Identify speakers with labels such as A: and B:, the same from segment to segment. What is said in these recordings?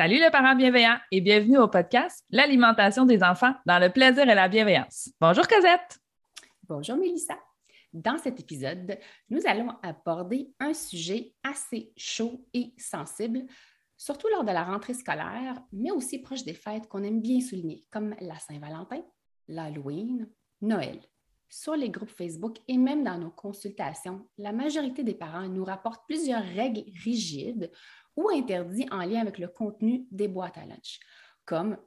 A: Salut le parent bienveillant et bienvenue au podcast L'alimentation des enfants dans le plaisir et la bienveillance. Bonjour Cosette.
B: Bonjour Mélissa. Dans cet épisode, nous allons aborder un sujet assez chaud et sensible, surtout lors de la rentrée scolaire, mais aussi proche des fêtes qu'on aime bien souligner, comme la Saint-Valentin, l'Halloween, Noël. Sur les groupes Facebook et même dans nos consultations, la majorité des parents nous rapportent plusieurs règles rigides ou interdits en lien avec le contenu des boîtes à lunch, comme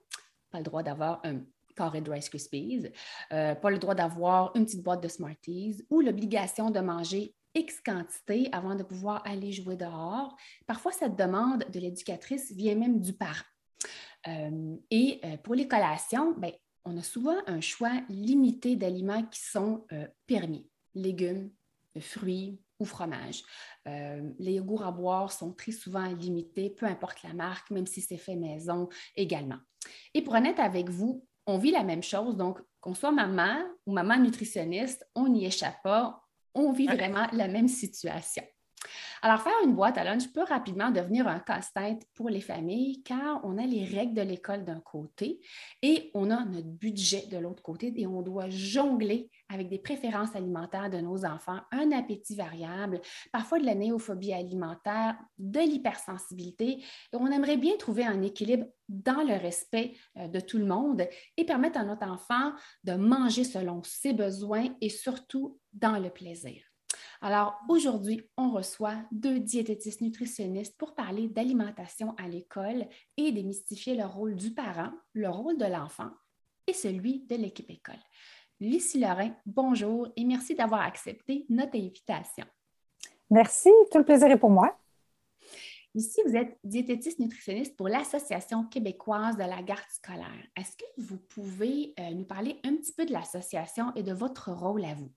B: pas le droit d'avoir un carré de Rice Krispies, euh, pas le droit d'avoir une petite boîte de Smarties ou l'obligation de manger X quantité avant de pouvoir aller jouer dehors. Parfois, cette demande de l'éducatrice vient même du parent. Euh, et euh, pour les collations, ben, on a souvent un choix limité d'aliments qui sont permis. Légumes, fruits, ou fromage. Euh, les yogourts à boire sont très souvent limités, peu importe la marque, même si c'est fait maison également. Et pour être avec vous, on vit la même chose. Donc, qu'on soit maman ou maman nutritionniste, on n'y échappe pas. On vit vraiment la même situation. Alors, faire une boîte à lunch peut rapidement devenir un casse-tête pour les familles car on a les règles de l'école d'un côté et on a notre budget de l'autre côté et on doit jongler avec des préférences alimentaires de nos enfants, un appétit variable, parfois de la néophobie alimentaire, de l'hypersensibilité. On aimerait bien trouver un équilibre dans le respect euh, de tout le monde et permettre à notre enfant de manger selon ses besoins et surtout dans le plaisir. Alors aujourd'hui, on reçoit deux diététistes nutritionnistes pour parler d'alimentation à l'école et démystifier le rôle du parent, le rôle de l'enfant et celui de l'équipe école. Lucie Lorrain, bonjour et merci d'avoir accepté notre invitation.
C: Merci, tout le plaisir est pour moi.
B: Ici, vous êtes diététiste nutritionniste pour l'Association québécoise de la garde scolaire. Est-ce que vous pouvez euh, nous parler un petit peu de l'association et de votre rôle à vous?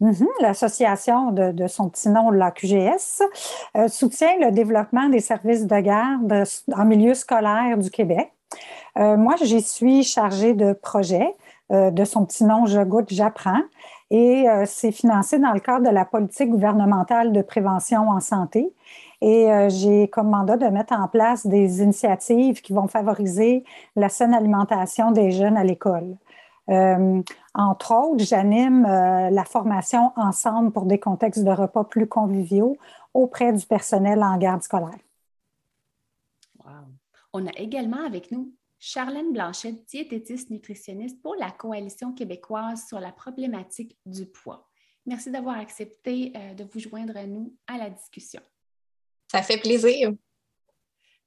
C: Mhm, l'association de, son petit nom, la QGS, euh, soutient le développement des services de garde en milieu scolaire du Québec. Euh, moi, j'y suis chargée de projet euh, de son petit nom Je goûte, j'apprends. Et c'est financé dans le cadre de la politique gouvernementale de prévention en santé. Et j'ai comme mandat de mettre en place des initiatives qui vont favoriser la saine alimentation des jeunes à l'école. Euh, entre autres, j'anime euh, la formation ensemble pour des contextes de repas plus conviviaux auprès du personnel en garde scolaire.
B: Wow. On a également avec nous Charlène Blanchet, diététiste nutritionniste pour la Coalition québécoise sur la problématique du poids. Merci d'avoir accepté euh, de vous joindre à nous à la discussion.
D: Ça fait plaisir.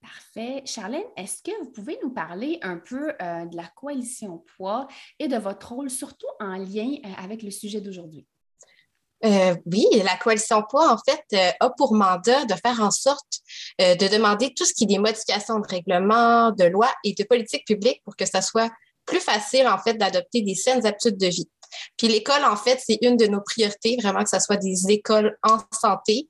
B: Parfait. Charlène, est-ce que vous pouvez nous parler un peu euh, de la coalition poids et de votre rôle, surtout en lien euh, avec le sujet d'aujourd'hui?
D: Euh, oui, la coalition poids, en fait, a pour mandat de faire en sorte de demander tout ce qui est des modifications de règlement, de loi et de politique publique pour que ça soit plus facile, en fait, d'adopter des saines habitudes de vie. Puis l'école, en fait, c'est une de nos priorités, vraiment que ce soit des écoles en santé.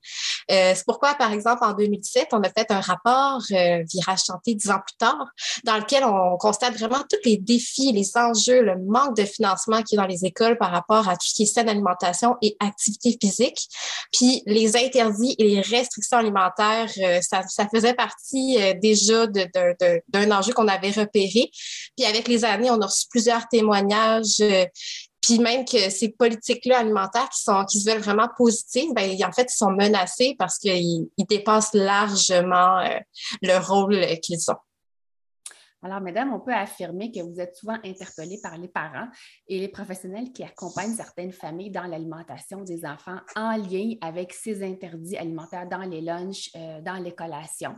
D: Euh, c'est pourquoi, par exemple, en 2017, on a fait un rapport euh, Virage Santé dix ans plus tard, dans lequel on constate vraiment tous les défis, les enjeux, le manque de financement qui est dans les écoles par rapport à tout ce qui est saine alimentation et activité physique. Puis les interdits et les restrictions alimentaires, euh, ça, ça, faisait partie euh, déjà d'un de, de, enjeu qu'on avait repéré. Puis avec les années, on a reçu plusieurs témoignages puis même que ces politiques-là alimentaires qui, sont, qui se veulent vraiment positives, ben, en fait, ils sont menacés parce qu'ils dépassent largement le rôle qu'ils ont.
B: Alors, mesdames, on peut affirmer que vous êtes souvent interpellées par les parents et les professionnels qui accompagnent certaines familles dans l'alimentation des enfants en lien avec ces interdits alimentaires dans les lunchs, euh, dans les collations,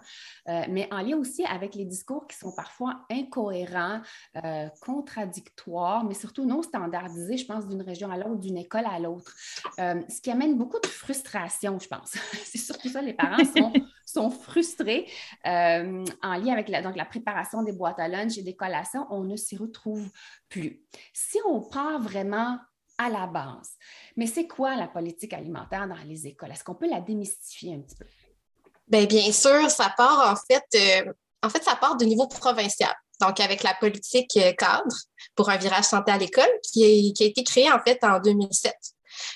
B: euh, mais en lien aussi avec les discours qui sont parfois incohérents, euh, contradictoires, mais surtout non standardisés, je pense, d'une région à l'autre, d'une école à l'autre. ce qui amène beaucoup de frustration, je pense. C'est surtout ça, les parents sont sont frustrés euh, en lien avec la, préparation des boîtes à lunch et des collations, on ne s'y retrouve plus. Si on part vraiment à la base, mais c'est quoi la politique alimentaire dans les écoles? Est-ce qu'on peut la démystifier un petit peu?
D: Bien, bien sûr, ça part en fait, euh, en fait, ça part du niveau provincial. Donc, avec la politique euh, cadre pour un virage santé à l'école qui, qui a été créée en fait en 2007.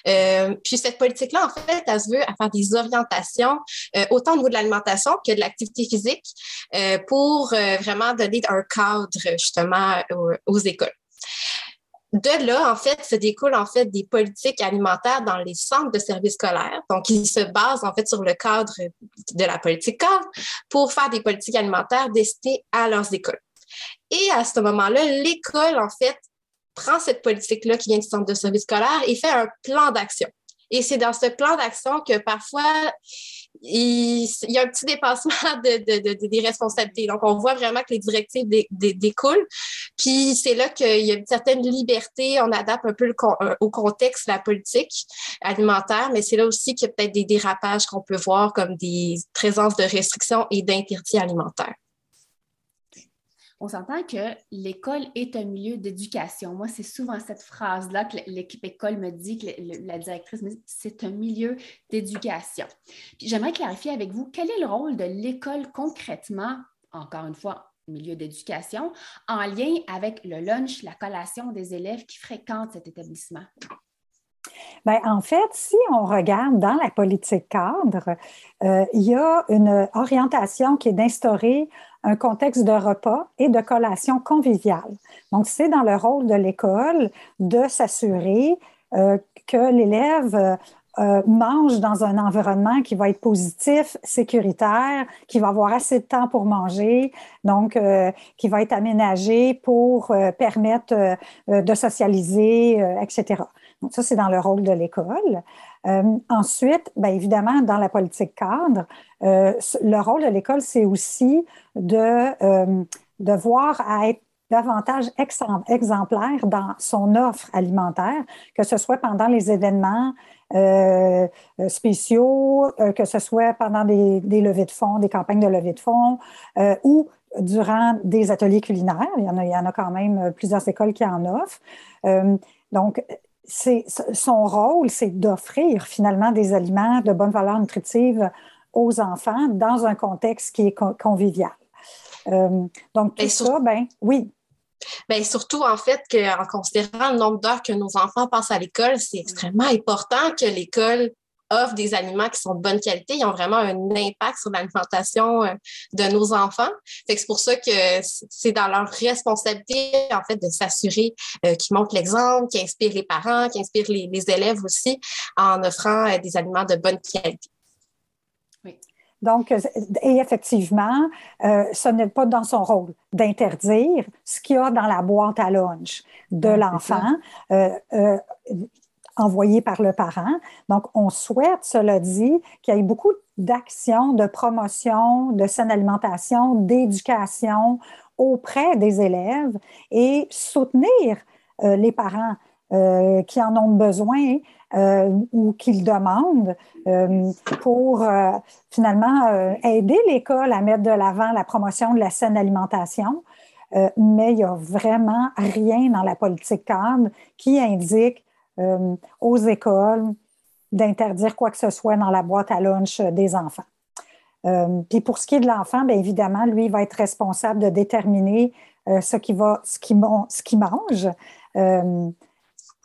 D: Euh, puis cette politique-là, en fait, elle se veut à faire des orientations, euh, autant au niveau de l'alimentation que de l'activité physique, euh, pour vraiment donner un cadre justement aux, écoles. De là, en fait, se découle en fait des politiques alimentaires dans les centres de services scolaires. Donc, ils se basent en fait sur le cadre de la politique cadre pour faire des politiques alimentaires destinées à leurs écoles. Et à ce moment-là, l'école, en fait, prend cette politique-là qui vient du centre de service scolaire et fait un plan d'action. Et c'est dans ce plan d'action que parfois, il, y a un petit dépassement de, des responsabilités. Donc, on voit vraiment que les directives découlent. Puis, c'est là qu'il y a une certaine liberté. On adapte un peu euh, au contexte la politique alimentaire, mais c'est là aussi qu'il y a peut-être des dérapages qu'on peut voir comme des présences de restrictions et d'interdits alimentaires
B: on s'entend que l'école est un milieu d'éducation. Moi, c'est souvent cette phrase-là que l'équipe école me dit, que la directrice me dit, c'est un milieu d'éducation. J'aimerais clarifier avec vous, quel est le rôle de l'école concrètement, encore une fois, milieu d'éducation, en lien avec le lunch, la collation des élèves qui fréquentent cet établissement?
C: Bien, en fait, si on regarde dans la politique cadre, euh, il y a une orientation qui est d'instaurer un contexte de repas et de collation conviviale. Donc, c'est dans le rôle de l'école de s'assurer euh, que l'élève euh, mange dans un environnement qui va être positif, sécuritaire, qui va avoir assez de temps pour manger, donc qui va être aménagé pour permettre de socialiser, etc. Donc, ça, c'est dans le rôle de l'école. Euh, ensuite, bien évidemment, dans la politique cadre, euh, le rôle de l'école, c'est aussi de, euh, voir à être davantage exemplaire dans son offre alimentaire, que ce soit pendant les événements spéciaux, que ce soit pendant des, des, levées de fonds, des campagnes de levée de fonds, ou durant des ateliers culinaires. Il y en a, il y en a quand même plusieurs écoles qui en offrent. donc, son rôle, c'est d'offrir finalement des aliments de bonne valeur nutritive aux enfants dans un contexte qui est convivial. Euh, donc, tout ça, ben oui.
D: Bien, surtout, en fait, qu'en considérant le nombre d'heures que nos enfants passent à l'école, c'est extrêmement important que l'école offrent des aliments qui sont de bonne qualité, ils ont vraiment un impact sur l'alimentation euh, de nos enfants. c'est pour ça que c'est dans leur responsabilité, en fait, de s'assurer euh, qu'ils montrent l'exemple, qu'ils inspirent les parents, qu'ils inspirent les, élèves aussi en offrant euh, des aliments de bonne qualité.
C: Oui. Donc, et effectivement, ce n'est pas dans son rôle d'interdire ce qu'il y a dans la boîte à lunch de l'enfant envoyé par le parent. Donc, on souhaite, cela dit, qu'il y ait beaucoup d'actions de promotion, de saine alimentation, d'éducation auprès des élèves et soutenir euh, les parents euh, qui en ont besoin euh, ou qui le demandent pour finalement aider l'école à mettre de l'avant la promotion de la saine alimentation. mais il n'y a vraiment rien dans la politique cadre qui indique euh, aux écoles d'interdire quoi que ce soit dans la boîte à lunch des enfants. Euh, puis pour ce qui est de l'enfant, bien évidemment, lui va être responsable de déterminer euh, ce qu'il ce qu'il mange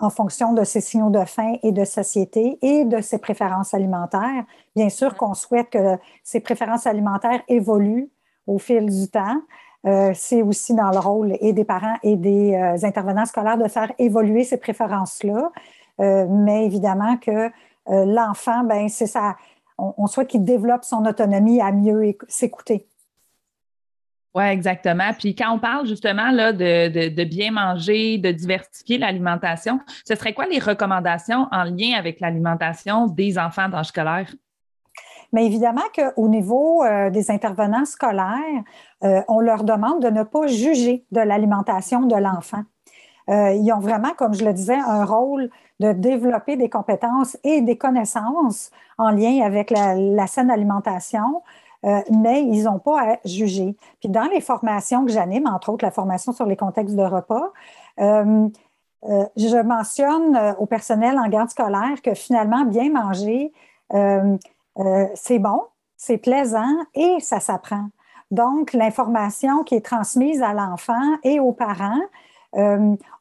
C: en fonction de ses signaux de faim et de satiété et de ses préférences alimentaires. Bien sûr qu'on souhaite que ses préférences alimentaires évoluent au fil du temps, euh, c'est aussi dans le rôle et des parents et des intervenants scolaires de faire évoluer ces préférences-là. mais évidemment que l'enfant, ben c'est ça, on souhaite qu'il développe son autonomie à mieux s'écouter.
A: Oui, exactement. Puis quand on parle justement là, de, bien manger, de diversifier l'alimentation, ce serait quoi les recommandations en lien avec l'alimentation des enfants d'âge scolaire?
C: Mais évidemment qu'au niveau euh, des intervenants scolaires, euh, on leur demande de ne pas juger de l'alimentation de l'enfant. Euh, ils ont vraiment, comme je le disais, un rôle de développer des compétences et des connaissances en lien avec la, saine alimentation, mais ils n'ont pas à juger. Puis dans les formations que j'anime, entre autres la formation sur les contextes de repas, je mentionne au personnel en garde scolaire que finalement, bien manger, c'est bon, c'est plaisant et ça s'apprend. Donc, l'information qui est transmise à l'enfant et aux parents,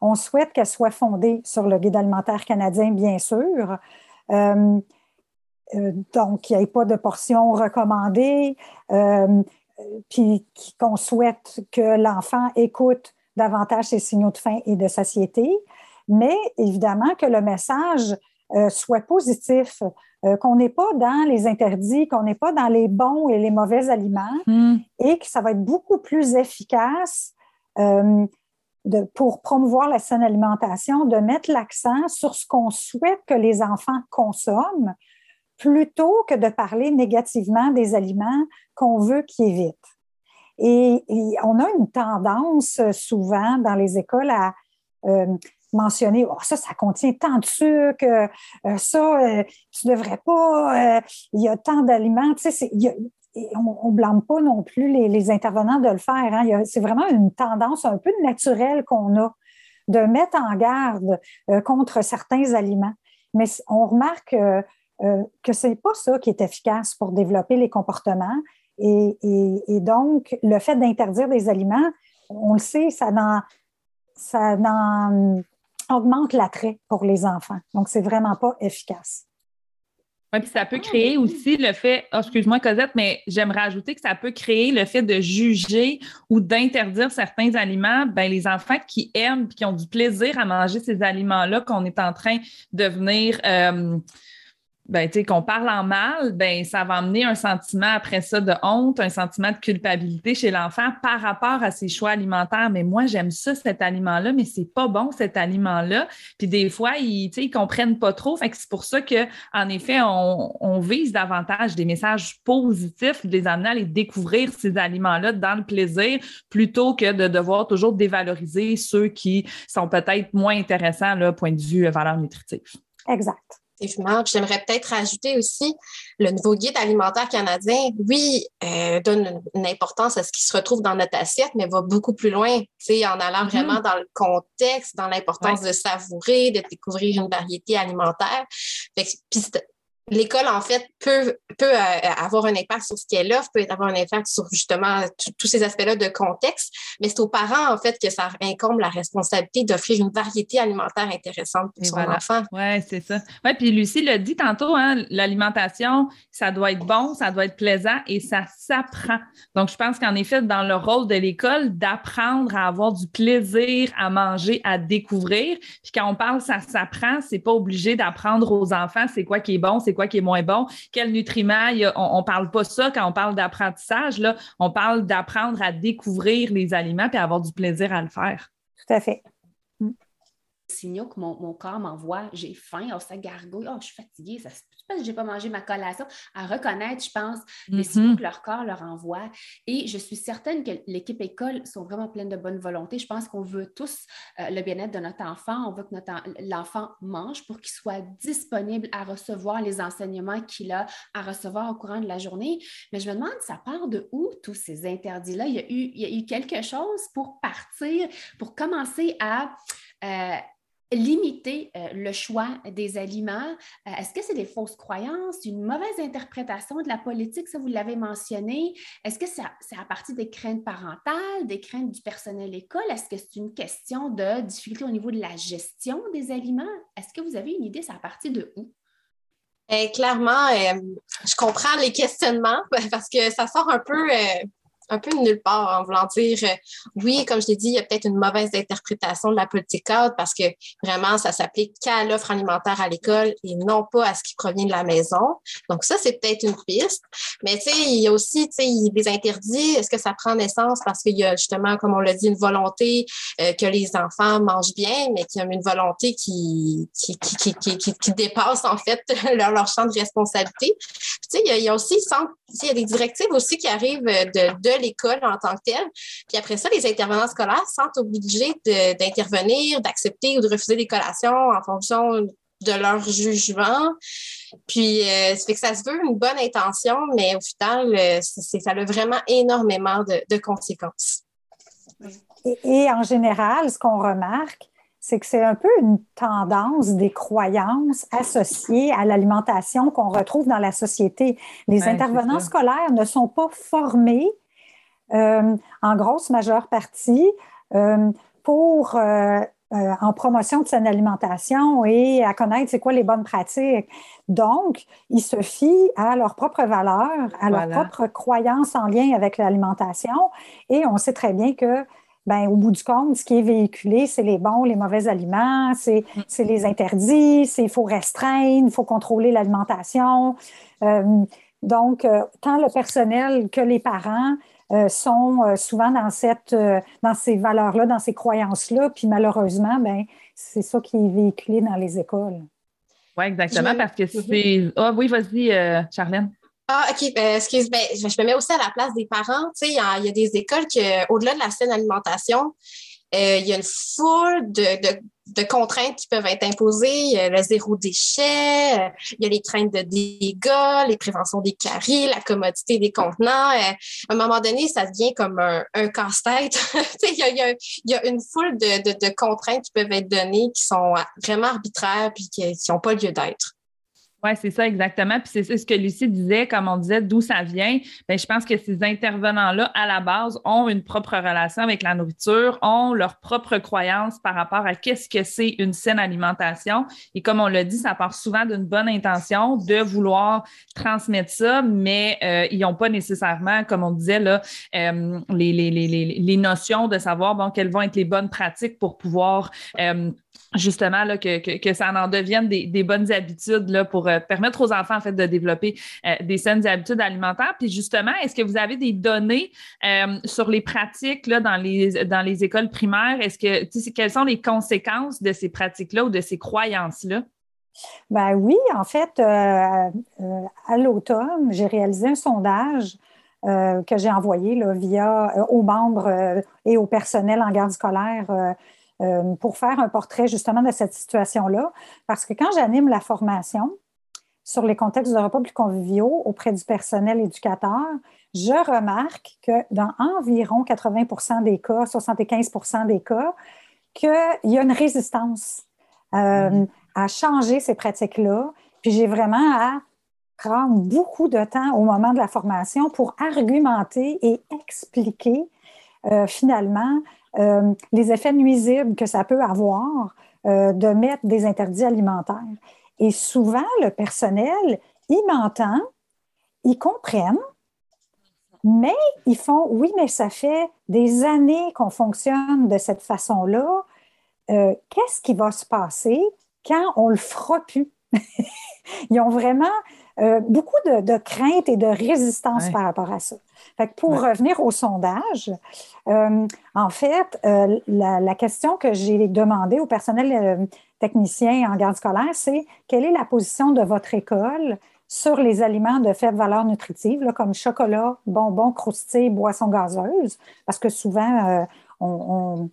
C: on souhaite qu'elle soit fondée sur le guide alimentaire canadien, bien sûr. Euh, donc, il n'y ait pas de portions recommandées, euh, puis qu'on souhaite que l'enfant écoute davantage ses signaux de faim et de satiété, mais évidemment que le message euh, soit positif, qu'on n'est pas dans les interdits, qu'on n'est pas dans les bons et les mauvais aliments, hmm. et que ça va être beaucoup plus efficace pour promouvoir la saine alimentation, de mettre l'accent sur ce qu'on souhaite que les enfants consomment plutôt que de parler négativement des aliments qu'on veut qu'ils évitent. Et, on a une tendance euh, souvent dans les écoles à euh, mentionner oh, ça, ça contient tant de sucre, euh, ça, tu ne devrais pas, il y a tant d'aliments. Tu sais, on ne blâme pas non plus les, intervenants de le faire. Hein. C'est vraiment une tendance un peu naturelle qu'on a de mettre en garde contre certains aliments. Mais on remarque euh, que ce n'est pas ça qui est efficace pour développer les comportements. Et, donc, le fait d'interdire des aliments, on le sait, ça, ça augmente l'attrait pour les enfants. Donc, c'est vraiment pas efficace.
A: Oui, puis ça peut créer aussi le fait, oh, excuse-moi Cosette, mais j'aimerais ajouter que ça peut créer le fait de juger ou d'interdire certains aliments. Ben, les enfants qui aiment et qui ont du plaisir à manger ces aliments-là, qu'on est en train de venir euh, ben, qu'on parle en mal, ben, ça va amener un sentiment après ça de honte, un sentiment de culpabilité chez l'enfant par rapport à ses choix alimentaires. Mais moi, j'aime ça, cet aliment-là, mais c'est pas bon, cet aliment-là. Puis des fois, ils, ils comprennent pas trop. Fait c'est pour ça que, en effet, on, vise davantage des messages positifs, les amener à les découvrir, ces aliments-là, dans le plaisir, plutôt que de devoir toujours dévaloriser ceux qui sont peut-être moins intéressants, là, point de vue valeur nutritive.
C: Exact.
D: J'aimerais peut-être ajouter aussi le nouveau guide alimentaire canadien, oui, euh, donne une importance à ce qui se retrouve dans notre assiette, mais va beaucoup plus loin, en allant mm-hmm. vraiment dans le contexte, dans l'importance de savourer, de découvrir une variété alimentaire. L'école, en fait, peut, peut euh, avoir un impact sur ce qu'elle offre, peut avoir un impact sur justement tous ces aspects-là de contexte, mais c'est aux parents, en fait, que ça incombe la responsabilité d'offrir une variété alimentaire intéressante pour son enfant.
A: Oui, c'est ça. Oui, puis Lucie l'a dit tantôt, hein, l'alimentation, ça doit être bon, ça doit être plaisant et ça s'apprend. Donc, je pense qu'en effet, dans le rôle de l'école, d'apprendre à avoir du plaisir à manger, à découvrir. Puis quand on parle ça s'apprend, c'est pas obligé d'apprendre aux enfants c'est quoi qui est bon, c'est quoi qui est moins bon, quel nutriment, on, ne parle pas ça quand on parle d'apprentissage, là, on parle d'apprendre à découvrir les aliments et avoir du plaisir à le faire.
C: Tout à fait
B: signaux que mon, corps m'envoie. J'ai faim, oh, ça gargouille, oh, je suis fatiguée, ça se peut que je n'ai pas mangé ma collation? À reconnaître, je pense, les signaux mm-hmm. que leur corps leur envoie. Et je suis certaine que l'équipe école sont vraiment pleines de bonne volonté. Je pense qu'on veut tous euh, le bien-être de notre enfant. On veut que notre, l'enfant mange pour qu'il soit disponible à recevoir les enseignements qu'il a à recevoir au courant de la journée. Mais je me demande, ça part de où tous ces interdits-là? Il y a eu, il y a eu quelque chose pour partir, pour commencer à... Euh, limiter euh, le choix des aliments. Euh, est-ce que c'est des fausses croyances, une mauvaise interprétation de la politique, ça vous l'avez mentionné? Est-ce que c'est à, partir des craintes parentales, des craintes du personnel école? Est-ce que c'est une question de difficulté au niveau de la gestion des aliments? Est-ce que vous avez une idée, c'est à partir de où?
D: Eh, clairement, euh, je comprends les questionnements parce que ça sort un peu un peu nulle part en voulant dire, euh, oui, comme je l'ai dit, il y a peut-être une mauvaise interprétation de la politique cadre parce que vraiment, ça s'applique qu'à l'offre alimentaire à l'école et non pas à ce qui provient de la maison. Donc ça, c'est peut-être une piste. Mais tu sais, il y a aussi, tu sais, des interdits. Est-ce que ça prend naissance parce qu'il y a justement, comme on l'a dit, une volonté euh, que les enfants mangent bien, mais qu'il y a une volonté qui, qui, qui, qui, qui, dépasse en fait leur champ de responsabilité? Il y, a, aussi, il y a des directives aussi qui arrivent de, de l'école en tant que telle. Puis après ça, les intervenants scolaires sont obligés d'intervenir, d'accepter ou de refuser des collations en fonction de leur jugement. Puis, euh, ça fait que ça se veut une bonne intention, mais au final, euh, ça a vraiment énormément de, conséquences.
C: Et, en général, ce qu'on remarque, c'est que c'est un peu une tendance des croyances associées à l'alimentation qu'on retrouve dans la société. Les intervenants scolaires ne sont pas formés euh, en grosse majeure partie euh, pour euh, en promotion de son alimentation et à connaître c'est quoi les bonnes pratiques. Donc, ils se fient à leurs propres valeurs, à leurs propres croyances en lien avec l'alimentation et on sait très bien que ben, au bout du compte, ce qui est véhiculé, c'est les bons, les mauvais aliments, c'est mm. les interdits, c'est il faut restreindre, il faut contrôler l'alimentation. donc, tant le personnel que les parents euh, sont euh, souvent dans, cette, euh, dans ces valeurs-là, dans ces croyances-là. Puis malheureusement, ben, c'est ça qui est véhiculé dans les écoles.
A: Oui, exactement, parce que c'est. Ah oui, vas-y, Charlène.
D: Ah, OK, ben, excuse, ben, je me mets aussi à la place des parents. Tu sais, il y, a des écoles qui, au-delà de la saine alimentation, il y a une foule de, contraintes qui peuvent être imposées, le zéro déchet, euh, il y a les craintes de dégâts, les préventions des caries, la commodité des contenants. Euh, à un moment donné, ça devient comme un, casse-tête. il, y a, il, y a, une foule de, de, contraintes qui peuvent être données qui sont vraiment arbitraires puis qui n'ont pas lieu d'être.
A: Oui, c'est ça exactement. Puis c'est ce que Lucie disait, comme on disait, d'où ça vient. Bien, je pense que ces intervenants-là, à la base, ont une propre relation avec la nourriture, ont leur propre croyance par rapport à qu'est-ce que c'est une saine alimentation. Et comme on l'a dit, ça part souvent d'une bonne intention de vouloir transmettre ça, mais euh, ils n'ont pas nécessairement, comme on disait, là, euh, les, les, les, les, notions de savoir bon, quelles vont être les bonnes pratiques pour pouvoir euh, justement que, ça en devienne des, bonnes habitudes pour euh, permettre aux enfants de développer euh, des saines habitudes alimentaires. Puis justement, est-ce que vous avez des données euh, sur les pratiques dans, les, écoles primaires? Est-ce que quelles sont les conséquences de ces pratiques-là ou de ces croyances-là?
C: Ben oui, en fait, à l'automne, j'ai réalisé un sondage que j'ai envoyé via aux membres et au personnel en garde scolaire euh, pour faire un portrait justement de cette situation-là. Parce que quand j'anime la formation sur les contextes de repas plus conviviaux auprès du personnel éducateur, je remarque que dans environ 80% des cas, 75% des cas, qu'il y a une résistance euh, mhm. à changer ces pratiques-là. Puis j'ai vraiment à prendre beaucoup de temps au moment de la formation pour argumenter et expliquer euh, finalement euh, les effets nuisibles que ça peut avoir euh, de mettre des interdits alimentaires. Et souvent, le personnel, ils m'entendent, ils comprennent, mais ils font, oui, mais ça fait des années qu'on fonctionne de cette façon-là. Euh, qu'est-ce qui va se passer quand on le fera plus? Ils ont vraiment beaucoup de, craintes et de résistance par rapport à ça. Pour revenir au sondage, euh, en fait, euh, la, question que j'ai demandée au personnel euh, technicien en garde scolaire, c'est quelle est la position de votre école sur les aliments de faible valeur nutritive, comme chocolat, bonbons, croustilles, boissons gazeuses, parce que souvent, on,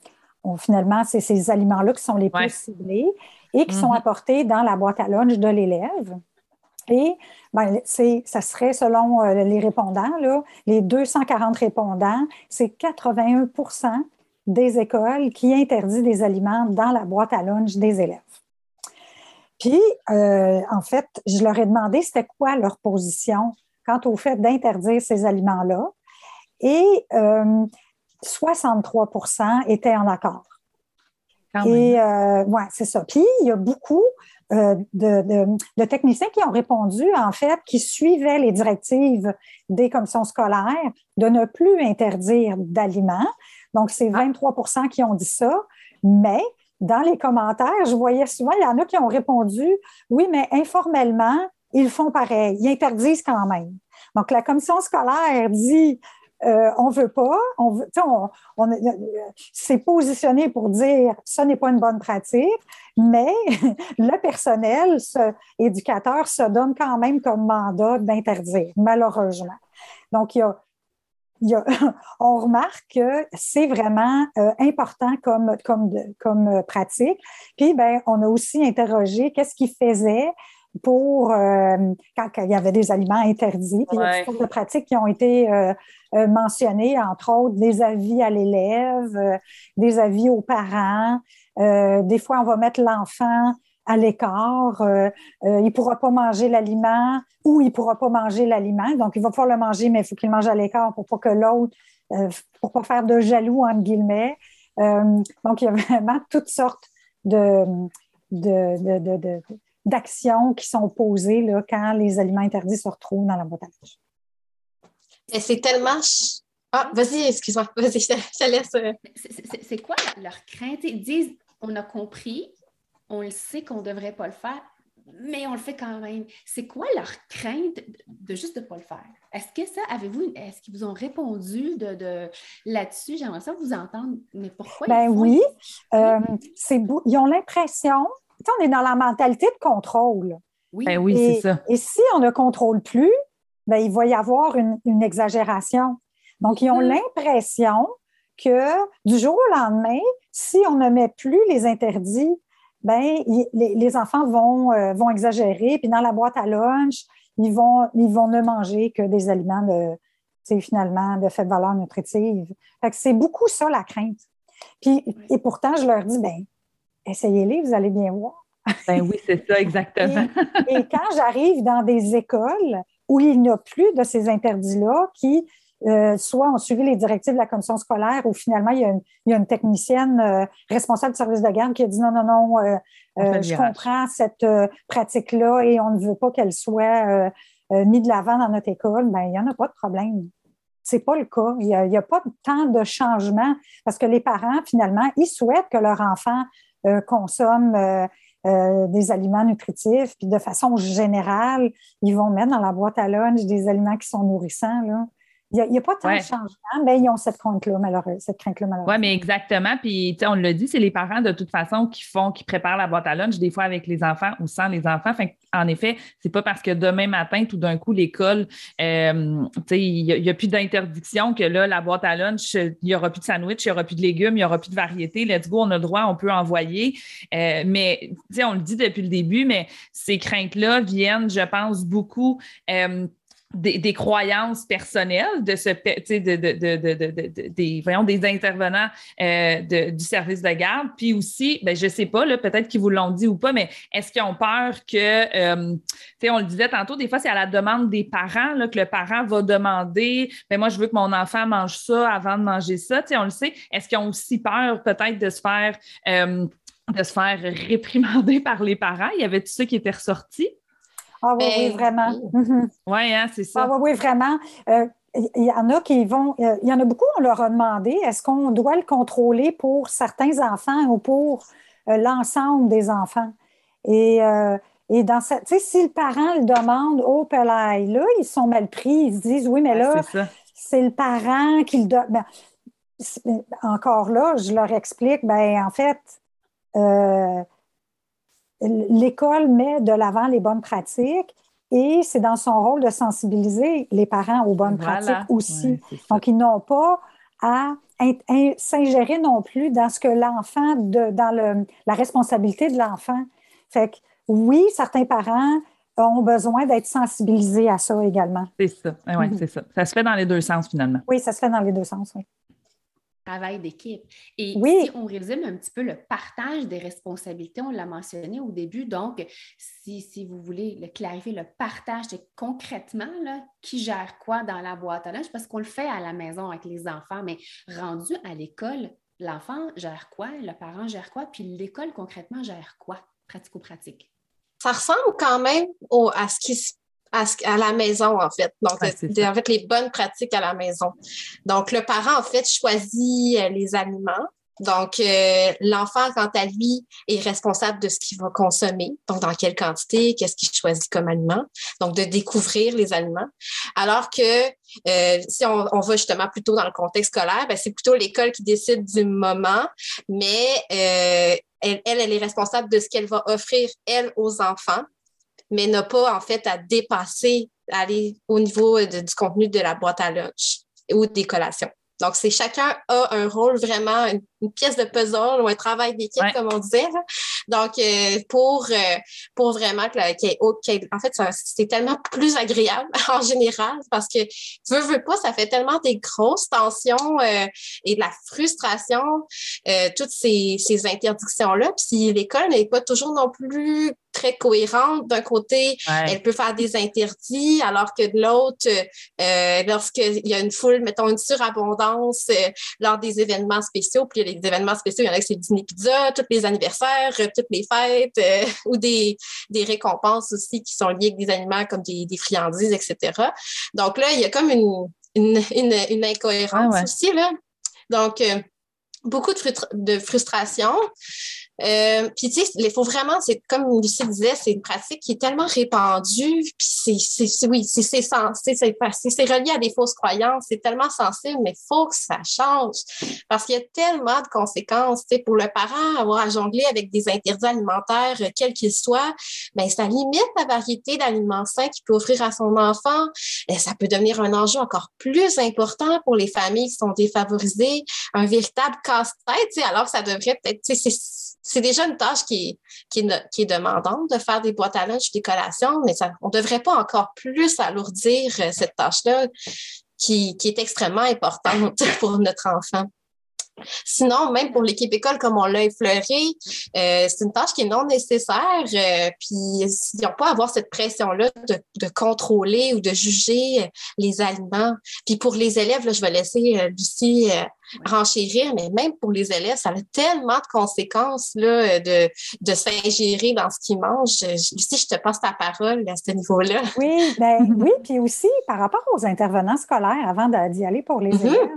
C: finalement, c'est ces aliments-là qui sont les plus ciblés et qui sont mm-hmm. apportés dans la boîte à lunch de l'élève. Et ben, ça serait, selon euh, les répondants, là, les 240 répondants, c'est 81% des écoles qui interdisent des aliments dans la boîte à lunch des élèves. Puis, euh, en fait, je leur ai demandé c'était quoi leur position quant au fait d'interdire ces aliments-là. Et 63% euh, étaient en accord. Et euh, ouais, c'est ça. Puis il y a beaucoup euh, de, techniciens qui ont répondu, en fait, qui suivaient les directives des commissions scolaires de ne plus interdire d'aliments. Donc, c'est 23 ah. qui ont dit ça. Mais dans les commentaires, je voyais souvent, il y en a qui ont répondu oui, mais informellement, ils font pareil, ils interdisent quand même. Donc, la commission scolaire dit euh, on veut pas, on on, on, c'est positionné pour dire ce n'est pas une bonne pratique, mais le personnel, ce éducateur, se donne quand même comme mandat d'interdire, malheureusement. Donc, il y a, y a, on remarque que c'est vraiment euh, important comme, comme, comme pratique. Puis, ben, on a aussi interrogé qu'est-ce qui faisait pour euh, quand, il y avait des aliments interdits. il y a toutes sortes de pratiques qui ont été euh, euh, mentionnées, entre autres des avis à l'élève, des avis aux parents. des fois, on va mettre l'enfant à l'écart. il ne pourra pas manger l'aliment ou il ne pourra pas manger l'aliment. Donc, il va pouvoir le manger, mais il faut qu'il mange à l'écart pour pas que l'autre, pour pas faire de jaloux, entre guillemets. donc, il y a vraiment toutes sortes de, de, de, de d'actions qui sont posées là, quand les aliments interdits se retrouvent dans la boîte à
D: C'est tellement. Ah, vas-y, excuse-moi, vas-y, je te, laisse. Euh.
B: C'est quoi leur crainte? Ils disent on a compris, on le sait qu'on ne devrait pas le faire, mais on le fait quand même. C'est quoi leur crainte de juste de ne pas le faire? Est-ce que ça, avez-vous, est-ce qu'ils vous ont répondu de, là-dessus? J'aimerais ça vous entendre, mais pourquoi?
C: Ben oui, euh, ils ont l'impression on est dans la mentalité de contrôle.
A: Oui, ben oui c'est ça.
C: Et si on ne contrôle plus, ben, il va y avoir une, exagération. Donc, ils ont mm-hmm. l'impression que du jour au lendemain, si on ne met plus les interdits, ben, les, enfants vont, euh, vont exagérer. Puis dans la boîte à lunch, ils vont, ils vont ne manger que des aliments de, finalement de faible valeur nutritive. c'est beaucoup ça la crainte. Puis, et pourtant, je leur dis, ben, essayez-les, vous allez bien voir.
A: Ben oui, c'est ça, exactement.
C: et, quand j'arrive dans des écoles où il n'y a plus de ces interdits-là, qui euh, soit ont suivi les directives de la commission scolaire ou finalement il y a une, technicienne euh, responsable du service de garde qui a dit non, non, non, euh, je comprends cette pratique-là et on ne veut pas qu'elle soit mise de l'avant dans notre école, ben, il n'y en a pas de problème. Ce n'est pas le cas. Il n'y a, a, pas tant de changement parce que les parents, finalement, ils souhaitent que leur enfant euh, consomment euh, euh, des aliments nutritifs, puis de façon générale, ils vont mettre dans la boîte à lunch des aliments qui sont nourrissants. Il n'y a, pas tant de changements, mais ils ont cette crainte-là, malheureusement. Cette crainte
A: oui, mais exactement. Puis, on l'a dit, c'est les parents, de toute façon, qui font, qui préparent la boîte à lunch, des fois avec les enfants ou sans les enfants. en effet, c'est pas parce que demain matin, tout d'un coup, l'école, euh, il n'y a, plus d'interdiction que là, la boîte à lunch, il n'y aura plus de sandwich, il n'y aura plus de légumes, il n'y aura plus de variété. Let's go, on a le droit, on peut envoyer. Euh, mais, on le dit depuis le début, mais ces craintes-là viennent, je pense, beaucoup. Euh, des, croyances personnelles de ce de, de, des voyons des intervenants euh, du service de garde. Puis aussi ben je sais pas peut-être qu'ils vous l'ont dit ou pas mais est-ce qu'ils ont peur que euh, on le disait tantôt des fois c'est à la demande des parents là, que le parent va demander ben moi je veux que mon enfant mange ça avant de manger ça on le sait. Est-ce qu'ils ont aussi peur peut-être de se faire euh, de se faire réprimander par les parents? Il y avait tout ça qui était ressorti?
C: Ah oui, oui, vraiment.
A: Mhm. Oui, hein, c'est ça.
C: Ah oui, oui, vraiment. Euh, il y en a qui vont, euh, il y en a beaucoup, on leur a demandé, est-ce qu'on doit le contrôler pour certains enfants ou pour euh, l'ensemble des enfants? Et, et dans cette, tu sais, si le parent le demande oh, là, ils sont mal pris, ils se disent, oui, mais là, c'est le parent qui le donne. Ben, encore là, je leur explique, ben en fait, l'école met de l'avant les bonnes pratiques et c'est dans son rôle de sensibiliser les parents aux bonnes pratiques aussi. Donc, ils n'ont pas à s'ingérer non plus dans ce que l'enfant, dans le, la responsabilité de l'enfant. Fait que oui, certains parents ont besoin d'être sensibilisés à ça également.
A: C'est ça, oui, c'est ça. Ça se fait dans les deux sens finalement.
C: Oui, ça se fait dans les deux sens, oui
B: travail d'équipe. Et si on résume un petit peu le partage des responsabilités, on l'a mentionné au début, donc si, si, vous voulez le clarifier, le partage, c'est concrètement là, qui gère quoi dans la boîte à lunch, parce qu'on le fait à la maison avec les enfants, mais rendu à l'école, l'enfant gère quoi, le parent gère quoi, puis l'école concrètement gère quoi, pratico-pratique?
D: Ça ressemble quand même à ce qui se à, la maison, en fait. Donc, en fait, les bonnes pratiques à la maison. Donc, le parent, en fait, choisit euh, les aliments. Donc, euh, l'enfant, quant à lui, est responsable de ce qu'il va consommer. Donc, dans quelle quantité, qu'est-ce qu'il choisit comme aliment. Donc, de découvrir les aliments. Alors que euh, si on, va justement plutôt dans le contexte scolaire, ben, c'est plutôt l'école qui décide du moment, mais euh, elle, elle, elle est responsable de ce qu'elle va offrir, elle, aux enfants, mais n'a pas, en fait, à dépasser, aller au niveau du contenu de la boîte à lunch ou des collations. Donc, c'est chacun a un rôle vraiment, pièce de puzzle ou un travail d'équipe, comme on disait. Donc, euh, pour, euh, pour vraiment que, en fait, c'est tellement plus agréable en général parce que, veux, veux pas, ça fait tellement des grosses tensions euh, et de la frustration, toutes ces, ces interdictions-là. Puis l'école n'est pas toujours non plus très cohérente. D'un côté, elle peut faire des interdits, alors que de l'autre, euh, lorsqu'il y a une foule, mettons une surabondance euh, lors des événements spéciaux, puis les événements spéciaux, il y en a qui c'est Disney Pizza, tous les anniversaires, euh, toutes les fêtes, euh, ou des, des récompenses aussi qui sont liées avec des aliments comme des, des friandises, etc. Donc là, il y a comme une, une, une, incohérence ah aussi, là. Donc, beaucoup de, de frustration. Euh, puis tu sais, il faut vraiment, c'est comme Lucie disait, c'est une pratique qui est tellement répandue. Puis c'est, c'est, oui, c'est, c'est, c'est, relié à des fausses croyances. C'est tellement sensible, mais faut que ça change parce qu'il y a tellement de conséquences. Tu sais, pour le parent, avoir à jongler avec des interdits alimentaires, euh, quels qu'ils soient, ben ça limite la variété d'aliments sains qu'il peut offrir à son enfant. Et ça peut devenir un enjeu encore plus important pour les familles qui sont défavorisées, un véritable casse-tête. Tu sais, alors ça devrait peut-être, tu sais, c'est déjà une tâche qui est, qui, est, demandante de faire des boîtes à lunch, des collations, mais ça, on ne devrait pas encore plus alourdir euh, cette tâche-là qui, qui est extrêmement importante pour notre enfant. Sinon, même pour l'équipe école, comme on l'a effleuré, euh, c'est une tâche qui est non nécessaire. Euh, puis, ils n'ont pas à avoir cette pression-là de, de, contrôler ou de juger euh, les aliments. Puis pour les élèves, là, je vais laisser euh, Lucie renchérir, mais même pour les élèves, ça a tellement de conséquences là, de, de s'ingérer dans ce qu'ils mangent. Lucie, je te passe ta parole à ce niveau-là.
C: Oui, ben, oui, puis aussi par rapport aux intervenants scolaires, avant d'y aller pour les mm-hmm. élèves.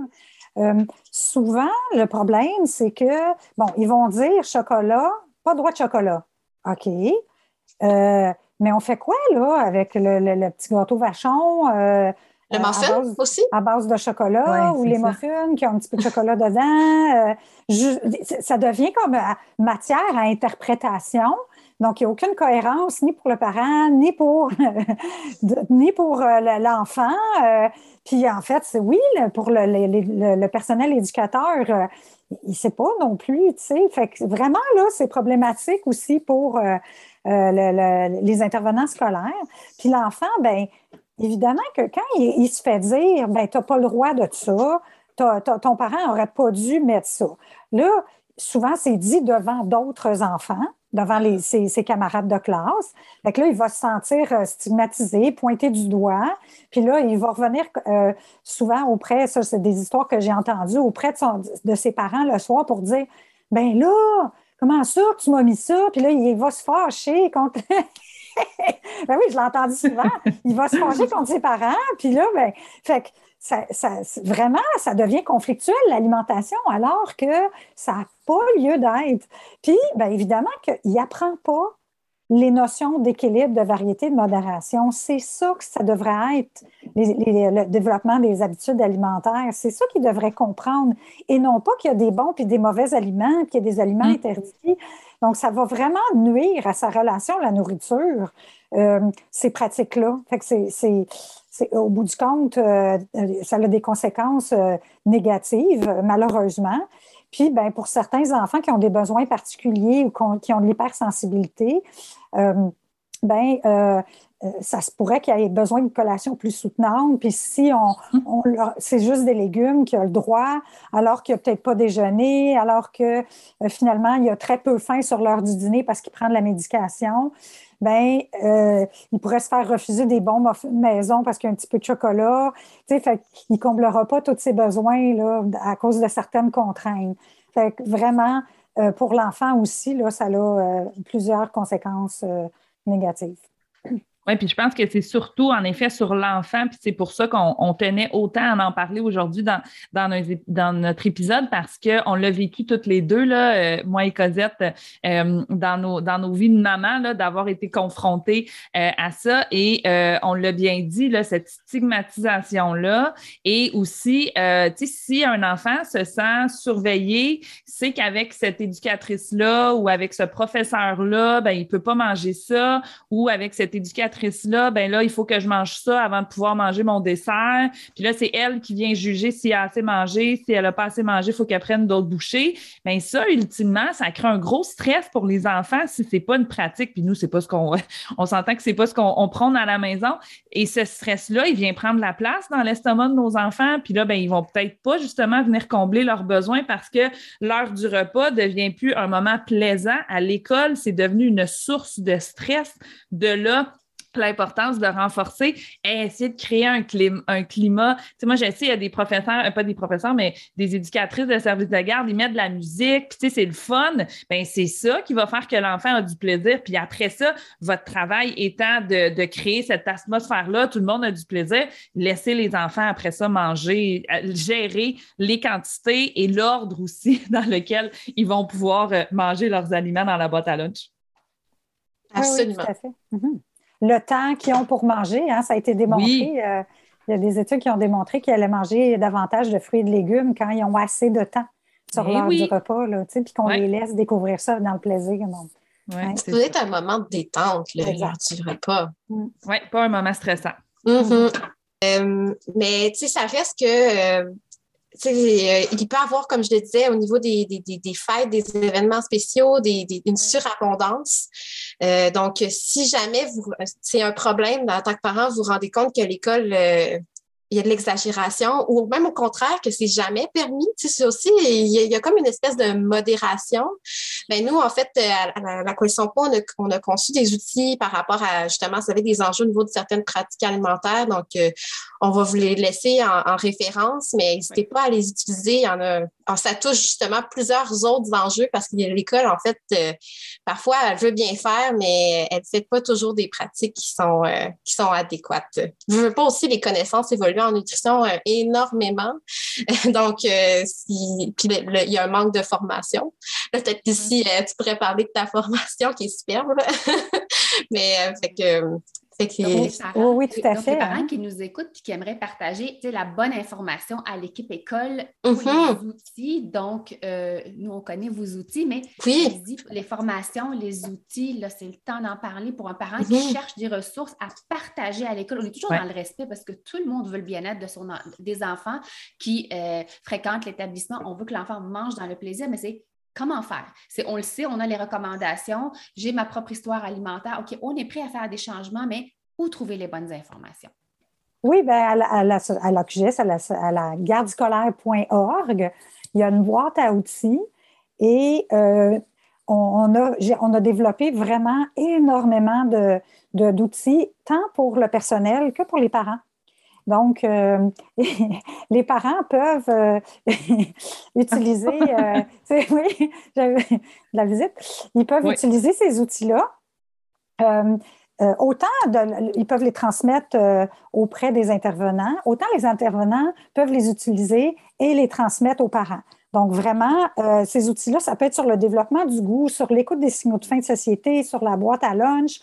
C: Euh, souvent, le problème, c'est que, bon, ils vont dire chocolat, pas droit de chocolat. OK. Euh, mais on fait quoi, là, avec le, petit gâteau vachon?
D: Euh, le muffin aussi?
C: À base de chocolat ou les muffins qui ont un petit peu de chocolat dedans. ça devient comme matière à interprétation. Donc, il n'y a aucune cohérence ni pour le parent, ni pour, ni pour l'enfant. Puis en fait, c'est oui, pour le, personnel éducateur, euh, il ne sait pas non plus, tu sais. Fait que vraiment, là, c'est problématique aussi pour euh, euh, les intervenants scolaires. Puis l'enfant, bien, évidemment que quand il, se fait dire, ben tu n'as pas le droit de ça, ton parent n'aurait pas dû mettre ça. Là, souvent, c'est dit devant d'autres enfants devant ses, camarades de classe. Fait que là, il va se sentir euh, stigmatisé, pointé du doigt. Puis là, il va revenir euh, souvent auprès, ça, c'est des histoires que j'ai entendues, auprès de, de, ses parents le soir pour dire Ben là, comment ça, tu m'as mis ça? Puis là, il va se fâcher contre. ben oui, je l'ai entendu souvent. Il va se fâcher contre ses parents. Puis là, ben, fait ça, vraiment, ça devient conflictuel, l'alimentation, alors que ça n'a pas lieu d'être. Puis, bien évidemment qu'il n'apprend pas les notions d'équilibre, de variété, de modération. C'est ça que ça devrait être, le développement des habitudes alimentaires. C'est ça qu'il devrait comprendre. Et non pas qu'il y a des bons puis des mauvais aliments, qu'il y a des aliments mm. interdits. Donc, ça va vraiment nuire à sa relation à la nourriture, euh, ces pratiques-là. Fait que c'est au bout du compte, euh, ça a des conséquences euh, négatives, malheureusement. Puis, ben, pour certains enfants qui ont des besoins particuliers ou qui ont de l'hypersensibilité, euh, ben, ça se pourrait qu'il y ait besoin d'une collation plus soutenante. Puis si on, c'est juste des légumes qui ont le droit, alors qu'il n'a peut-être pas déjeuné, alors que finalement, il y a très peu faim sur l'heure du dîner parce qu'il prend de la médication, ben euh, il pourrait se faire refuser des bons muffins maison parce qu'il y a un petit peu de chocolat. Fait ne comblera pas tous ses besoins là, à cause de certaines contraintes. Vraiment, pour l'enfant aussi, là, ça a plusieurs conséquences négatives.
A: Oui, puis je pense que c'est surtout, en effet, sur l'enfant, puis c'est pour ça qu'on tenait autant à en parler aujourd'hui dans, dans, notre épisode, parce qu'on l'a vécu toutes les deux, là, euh, moi et Cosette, euh, dans, nos, dans nos vies de maman, d'avoir été confrontés euh, à ça. Et on l'a bien dit, là, cette stigmatisation-là. Et aussi, si un enfant se sent surveillé, c'est qu'avec cette éducatrice-là ou avec ce professeur-là, ben, il ne peut pas manger ça, ou avec cette éducatrice là ben là, il faut que je mange ça avant de pouvoir manger mon dessert. Puis là, c'est elle qui vient juger s'il a assez mangé, si elle n'a pas assez mangé, il faut qu'elle prenne d'autres bouchées. Bien, ça, ultimement, ça crée un gros stress pour les enfants si c'est pas une pratique. Puis nous, c'est pas ce qu'on, on s'entend que c'est pas ce qu'on prend à la maison. Et ce stress-là, il vient prendre la place dans l'estomac de nos enfants. Puis là, ben, ils vont peut-être pas justement venir combler leurs besoins parce que l'heure du repas devient plus un moment plaisant. À l'école, c'est devenu une source de stress. De là, l'importance de renforcer et essayer de créer un climat. Un climat. Tu sais, moi, je sais, il y a des professeurs, euh, pas des professeurs, mais des éducatrices de service de garde, ils mettent de la musique, puis tu sais, c'est le fun. Ben c'est ça qui va faire que l'enfant a du plaisir. Puis après ça, votre travail étant de, de créer cette atmosphère-là, tout le monde a du plaisir, laissez les enfants après ça manger, euh, gérer les quantités et l'ordre aussi dans lequel ils vont pouvoir euh, manger leurs aliments dans la boîte à lunch.
C: Absolument. Ah oui, tout à fait. Mm-hmm le temps qu'ils ont pour manger. Hein, ça a été démontré. Euh, il y a des études qui ont démontré qu'ils allaient manger davantage de fruits et de légumes quand ils ont assez de temps sur eh l'heure du repas, puis qu'on les laisse découvrir ça dans le plaisir.
D: Ouais, c'est être un moment de détente, l'heure du repas.
A: Mm. Oui, pas un moment stressant.
D: Mm-hmm. Euh, mais tu sais, ça reste que euh, euh, il peut avoir, comme je le disais, au niveau des, des, des fêtes, des événements spéciaux, des, une surabondance. Euh, donc, si jamais c'est un problème en tant que parent, vous vous rendez compte que l'école euh, il y a de l'exagération ou même au contraire que c'est jamais permis. Tu sais, aussi, il y, a, comme une espèce de modération. Mais ben, nous, en fait, à la, la Coalition on a, on a conçu des outils par rapport à justement, vous savez, des enjeux au niveau de certaines pratiques alimentaires. Donc, euh, on va vous les laisser en, référence, mais n'hésitez pas à les utiliser. Il y en a, ça touche justement plusieurs autres enjeux parce que l'école, en fait, euh, parfois, elle veut bien faire, mais elle ne fait pas toujours des pratiques qui sont, euh, qui sont adéquates. Je veux pas aussi les connaissances évoluer en nutrition euh, énormément. Donc, euh, si, puis il y a un manque de formation. Peut-être qu'ici, mm. tu pourrais parler de ta formation qui est superbe. Mais, fait que
C: oui, tout à fait.
B: Les parents hein. qui nous écoutent et qui aimeraient partager la bonne information à l'équipe école mm-hmm. les outils. Donc, euh, nous, on connaît vos outils, mais les formations, les outils, là, c'est le temps d'en parler pour un parent qui mm-hmm. cherche des ressources à partager à l'école. On est toujours dans le respect parce que tout le monde veut le bien-être de son, des enfants qui euh, fréquentent l'établissement. On veut que l'enfant mange dans le plaisir, mais c'est Comment faire? C'est, on le sait, on a les recommandations, j'ai ma propre histoire alimentaire. OK, on est prêt à faire des changements, mais où trouver les bonnes informations?
C: Oui, bien, à, la, à, la, gardescolaire.org, il y a une boîte à outils et euh, on, a, développé vraiment énormément de, d'outils, tant pour le personnel que pour les parents. Donc, euh, les parents peuvent euh, utiliser, euh, oui, la visite, ils peuvent utiliser ces outils-là. autant ils peuvent les transmettre auprès des intervenants, autant les intervenants peuvent les utiliser et les transmettre aux parents. Donc, vraiment, ces outils-là, ça peut être sur le développement du goût, sur l'écoute des signaux de fin de société, sur la boîte à lunch.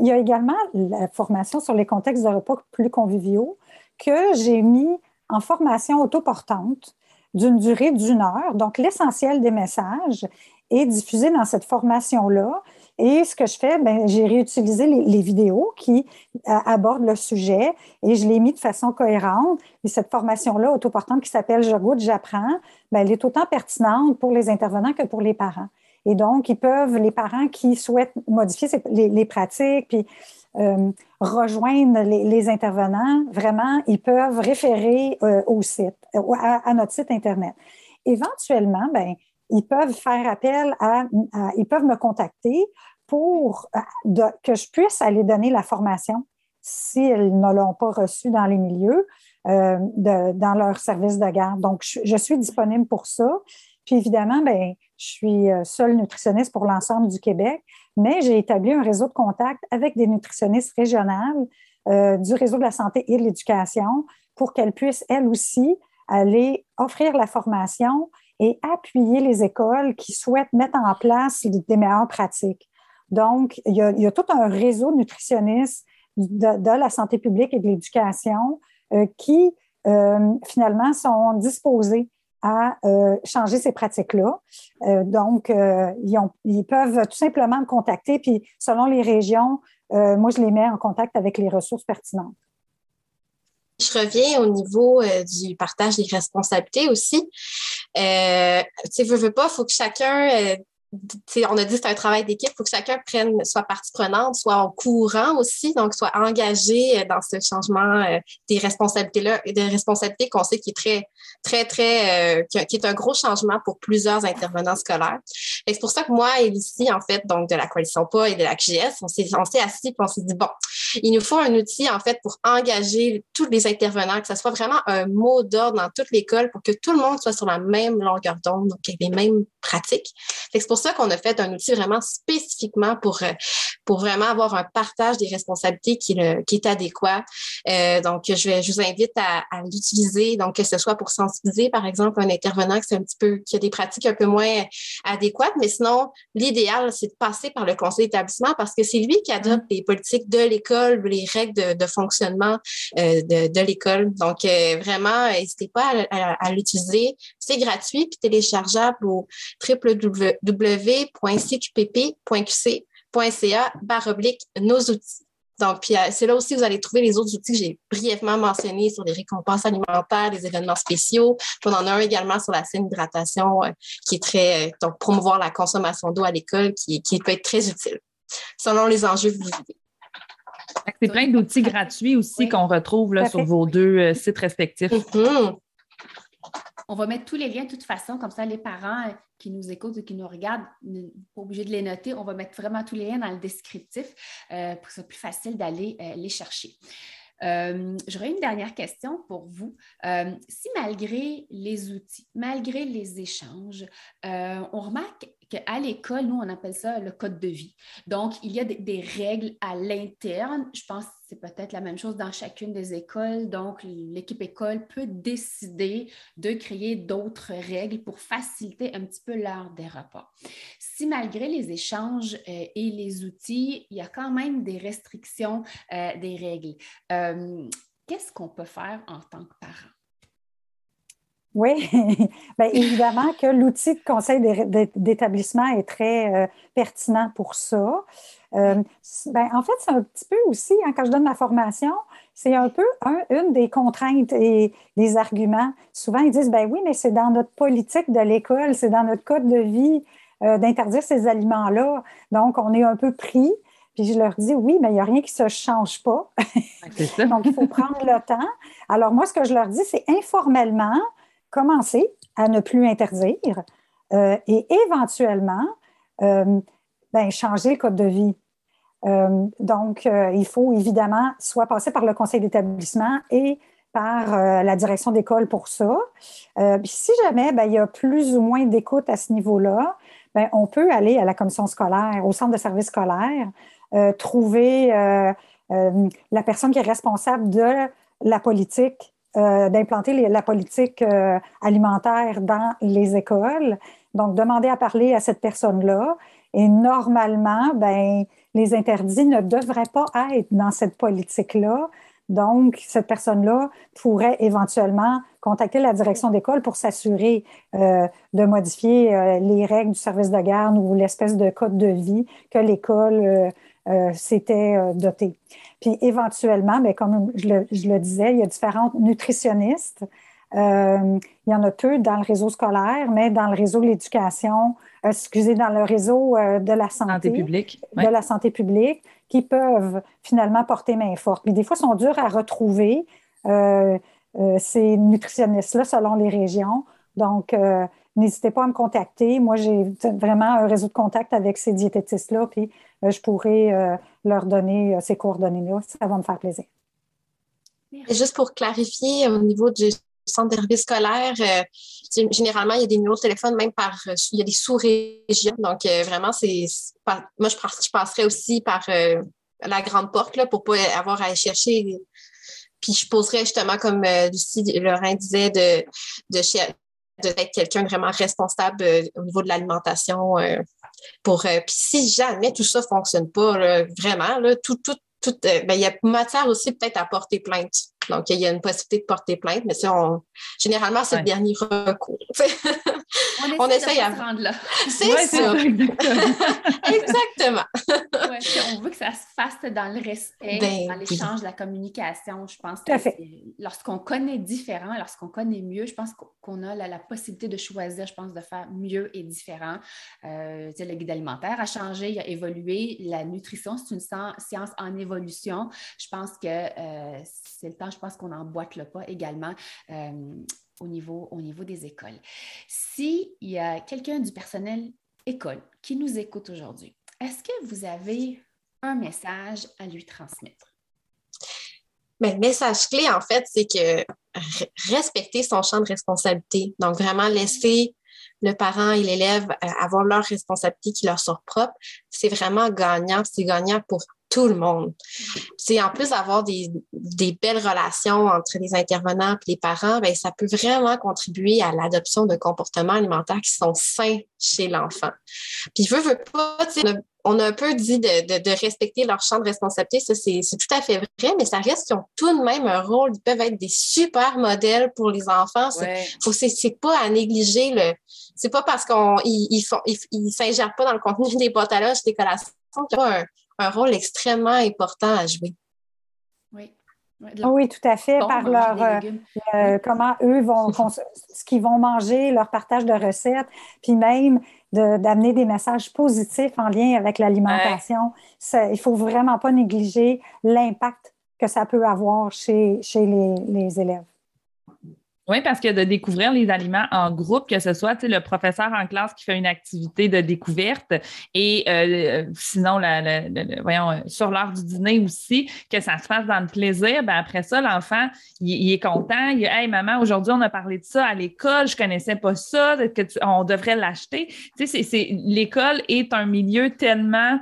C: Il y a également la formation sur les contextes de repas plus conviviaux que j'ai mis en formation autoportante d'une durée d'une heure. Donc, l'essentiel des messages est diffusé dans cette formation-là. Et ce que je fais, ben, j'ai réutilisé les, vidéos qui euh, abordent le sujet et je l'ai mis de façon cohérente. Et cette formation-là, autoportante, qui s'appelle Je goûte, j'apprends, ben, elle est autant pertinente pour les intervenants que pour les parents. Et donc, ils peuvent, les parents qui souhaitent modifier les, les pratiques, puis rejoindre les, intervenants, vraiment, ils peuvent référer euh, au site, euh, à, notre site Internet. Éventuellement, ben, ils peuvent faire appel à, ils peuvent me contacter pour que je puisse aller donner la formation s'ils ne l'ont pas reçue dans les milieux, dans leur service de garde. Donc, je, suis disponible pour ça. Puis évidemment, ben, je suis seule nutritionniste pour l'ensemble du Québec, mais j'ai établi un réseau de contact avec des nutritionnistes régionales du réseau de la santé et de l'éducation pour qu'elles puissent, elles aussi, aller offrir la formation et appuyer les écoles qui souhaitent mettre en place des meilleures pratiques. Donc, il y a, tout un réseau nutritionniste de, la santé publique et de l'éducation euh, qui, euh, finalement, sont disposés à euh, changer ces pratiques-là. donc, ils, ils, peuvent tout simplement me contacter, puis selon les régions, moi, je les mets en contact avec les ressources pertinentes.
D: Je reviens au niveau du partage des responsabilités aussi. Euh, tu veux, veux pas, il faut que chacun on a dit que c'est un travail d'équipe, il faut que chacun prenne, soit partie prenante, soit au courant aussi, donc soit engagé euh, dans ce changement euh, des responsabilités-là, des responsabilités qu'on sait qui est très, très, très, euh, qui est un gros changement pour plusieurs intervenants scolaires. C'est pour ça que moi et ici, en fait, donc de la coalition PA et de la QGS, on s'est, assis et on s'est dit, bon, il nous faut un outil, en fait, pour engager tous les intervenants, que ce soit vraiment un mot d'ordre dans toute l'école pour que tout le monde soit sur la même longueur d'onde, donc avec les mêmes pratiques. C'est pour ça qu'on a fait un outil vraiment spécifiquement pour, euh, pour vraiment avoir un partage des responsabilités qui, qui est adéquat. Euh, donc, je, vais, je vous invite à, à l'utiliser, donc que ce soit pour sensibiliser, par exemple, un intervenant qui, un petit peu, qui a des pratiques un peu moins adéquates, mais sinon, l'idéal, c'est de passer par le conseil d'établissement parce que c'est lui qui adopte les politiques de l'école, les règles de, fonctionnement euh, de, l'école. Donc, euh, vraiment, n'hésitez pas à, à, l'utiliser. C'est gratuit puis téléchargeable au www www.cqpp.qc.ca barre oblique nos outils. Donc, puis euh, c'est là aussi que vous allez trouver les autres outils que j'ai brièvement mentionnés sur les récompenses alimentaires, les événements spéciaux. on en a un également sur la saine hydratation euh, qui est très, euh, donc promouvoir la consommation d'eau à l'école qui, qui peut être très utile selon les enjeux que vous vivez.
A: C'est plein d'outils gratuits aussi qu'on retrouve là, sur vos deux sites respectifs. Mm-hmm.
B: On va mettre tous les liens de toute façon, comme ça les parents qui nous écoutent et qui nous regardent, pas obligés de les noter. On va mettre vraiment tous les liens dans le descriptif euh, pour que ce soit plus facile d'aller euh, les chercher. Euh, j'aurais une dernière question pour vous. si malgré les outils, malgré les échanges, on remarque qu'à l'école, nous, on appelle ça le code de vie. Donc, il y a des, règles à l'interne. Je pense que c'est peut-être la même chose dans chacune des écoles. Donc, l'équipe école peut décider de créer d'autres règles pour faciliter un petit peu l'heure des repas. Si malgré les échanges euh, et les outils, il y a quand même des restrictions euh, des règles, euh, qu'est-ce qu'on peut faire en tant que parent?
C: Oui, Bien, évidemment que l'outil de conseil d'établissement est très euh, pertinent pour ça. Euh, ben, en fait, c'est un petit peu aussi, hein, quand je donne ma formation, c'est un peu une des contraintes et des arguments. Souvent, ils disent, ben oui, mais c'est dans notre politique de l'école, c'est dans notre code de vie euh, d'interdire ces aliments-là. Donc, on est un peu pris. Puis je leur dis, oui, mais il n'y a rien qui ne se change pas. Donc, il faut prendre le temps. Alors, moi, ce que je leur dis, c'est informellement, commencer à ne plus interdire euh, et éventuellement euh, ben, changer le code de vie. Euh, donc, il faut évidemment soit passer par le conseil d'établissement et par la direction d'école pour ça. si jamais ben, il y a plus ou moins d'écoute à ce niveau-là, ben, on peut aller à la commission scolaire, au centre de service scolaire, trouver la personne qui est responsable de la politique euh, d'implanter la politique euh, alimentaire dans les écoles. Donc, demander à parler à cette personne-là. Et normalement, ben, les interdits ne devraient pas être dans cette politique-là. Donc, cette personne-là pourrait éventuellement contacter la direction d'école pour s'assurer euh, de modifier les règles du service de garde ou l'espèce de code de vie que l'école s'était dotée. Puis éventuellement, bien, comme je le, disais, il y a différentes nutritionnistes. Euh, il y en a peu dans le réseau scolaire, mais dans le réseau de l'éducation, euh, excusez, dans le réseau euh, de la santé,
A: publique,
C: de la santé publique, qui peuvent finalement porter main forte. Puis des fois, sont durs à retrouver ces nutritionnistes-là selon les régions. Donc, n'hésitez pas à me contacter. Moi, j'ai vraiment un réseau de contact avec ces diététistes-là, puis je pourrais leur donner euh, ces coordonnées-là. Ça va me faire plaisir.
D: juste pour clarifier au niveau du centres de. Euh, généralement, il y a des numéros de téléphone, même par, il y a des sous-régions. Donc, vraiment, c'est, moi, je, je passerais aussi par la grande porte là, pour pas avoir à aller chercher. Puis, je poserais justement, comme Lucie Lorrain disait, de, de, d'être quelqu'un vraiment responsable au niveau de l'alimentation. Pour, puis si jamais tout ça fonctionne pas, vraiment, tout, tout, tout, ben, il y a matière aussi peut-être à porter plainte. Donc, il y a une possibilité de porter plainte, mais ça, on, généralement, c'est le dernier recours.
B: on, se rendre là.
D: C'est ça. Exactement.
B: on veut que ça se fasse dans le respect, ben dans l'échange, la communication. Je pense que lorsqu'on connaît différent, lorsqu'on connaît mieux, je pense qu'on a la, possibilité de choisir, je pense, de faire mieux et différent. Euh, le guide alimentaire a changé, il a évolué. La nutrition, c'est une science en évolution. Je pense que euh, c'est le temps je pense qu'on emboîte le pas également euh, au, niveau, au niveau des écoles. S'il y a quelqu'un du personnel école qui nous écoute aujourd'hui, est-ce que vous avez un message à lui transmettre?
D: Le message clé, en fait, c'est que respecter son champ de responsabilité. Donc, vraiment laisser le parent et l'élève euh, avoir leur responsabilité qui leur sort propre, c'est vraiment gagnant. C'est gagnant pour tout le monde. C'est en plus d'avoir des, belles relations entre les intervenants et les parents, bien, ça peut vraiment contribuer à l'adoption de comportements alimentaires qui sont sains chez l'enfant. Puis, veux, veux pas, on a un peu dit de, respecter leur champ de responsabilité, ça c'est tout à fait vrai, mais ça reste qu'ils ont tout de même un rôle, ils peuvent être des super modèles pour les enfants. C'est pas à négliger le. C'est pas parce qu'ils ils, ils, s'ingèrent pas dans le contenu des boîtes à lunch, des collations, qu'ils ont un, un rôle extrêmement important à jouer.
B: Oui.
C: Oui, tout à fait. par leur euh, euh, comment eux vont ce qu'ils vont manger, leur partage de recettes, puis même d'amener des messages positifs en lien avec l'alimentation. Il ne faut vraiment pas négliger l'impact que ça peut avoir chez, chez les, les élèves.
A: Oui, parce que de découvrir les aliments en groupe, que ce soit le professeur en classe qui fait une activité de découverte et euh, sinon, la, voyons, euh, sur l'heure du dîner aussi, que ça se fasse dans le plaisir, ben après ça, l'enfant, il, est content. Il dit Hey, maman, aujourd'hui, on a parlé de ça à l'école, je connaissais pas ça, que on devrait l'acheter. Tu sais, l'école est un milieu tellement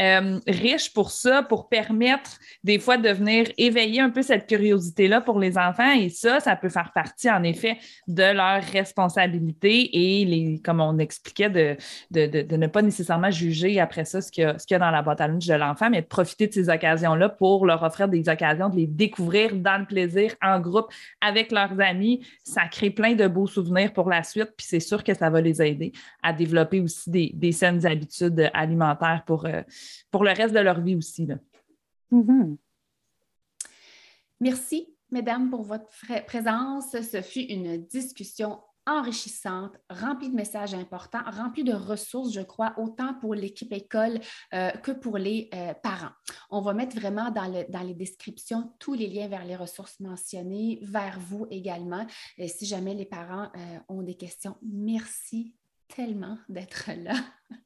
A: euh, riche pour ça, pour permettre des fois de venir éveiller un peu cette curiosité-là pour les enfants. Et ça, ça peut faire partie, en effet, de leur responsabilité et, les, comme on expliquait, de, de, ne pas nécessairement juger après ça ce qu'il y, a, dans la boîte à lunch de l'enfant, mais de profiter de ces occasions-là pour leur offrir des occasions de les découvrir dans le plaisir, en groupe, avec leurs amis. Ça crée plein de beaux souvenirs pour la suite, puis c'est sûr que ça va les aider à développer aussi des, des saines habitudes alimentaires pour, euh, pour le reste de leur vie aussi.
C: Mm-hmm.
B: Merci, mesdames, pour votre présence. Ce fut une discussion enrichissante, remplie de messages importants, remplie de ressources, je crois, autant pour l'équipe école euh, que pour les euh, parents. On va mettre vraiment dans, le, dans, les descriptions tous les liens vers les ressources mentionnées, vers vous également. Si jamais les parents euh, ont des questions, merci tellement d'être là.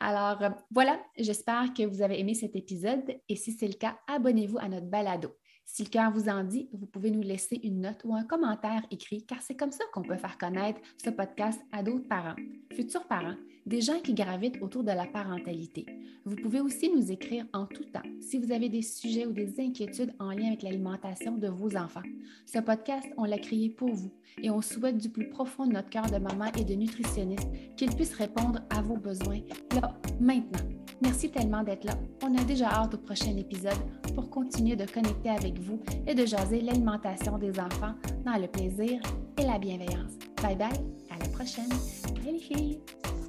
B: Alors euh, voilà, j'espère que vous avez aimé cet épisode et si c'est le cas, abonnez-vous à notre balado. Si le cœur vous en dit, vous pouvez nous laisser une note ou un commentaire écrit car c'est comme ça qu'on peut faire connaître ce podcast à d'autres parents, futurs parents des gens qui gravitent autour de la parentalité. Vous pouvez aussi nous écrire en tout temps si vous avez des sujets ou des inquiétudes en lien avec l'alimentation de vos enfants. Ce podcast, on l'a créé pour vous et on souhaite du plus profond de notre cœur de maman et de nutritionniste qu'il puisse répondre à vos besoins là, maintenant. Merci tellement d'être là. On a déjà hâte au prochain épisode pour continuer de connecter avec vous et de jaser l'alimentation des enfants dans le plaisir et la bienveillance. Bye bye, à la prochaine. Bye les filles!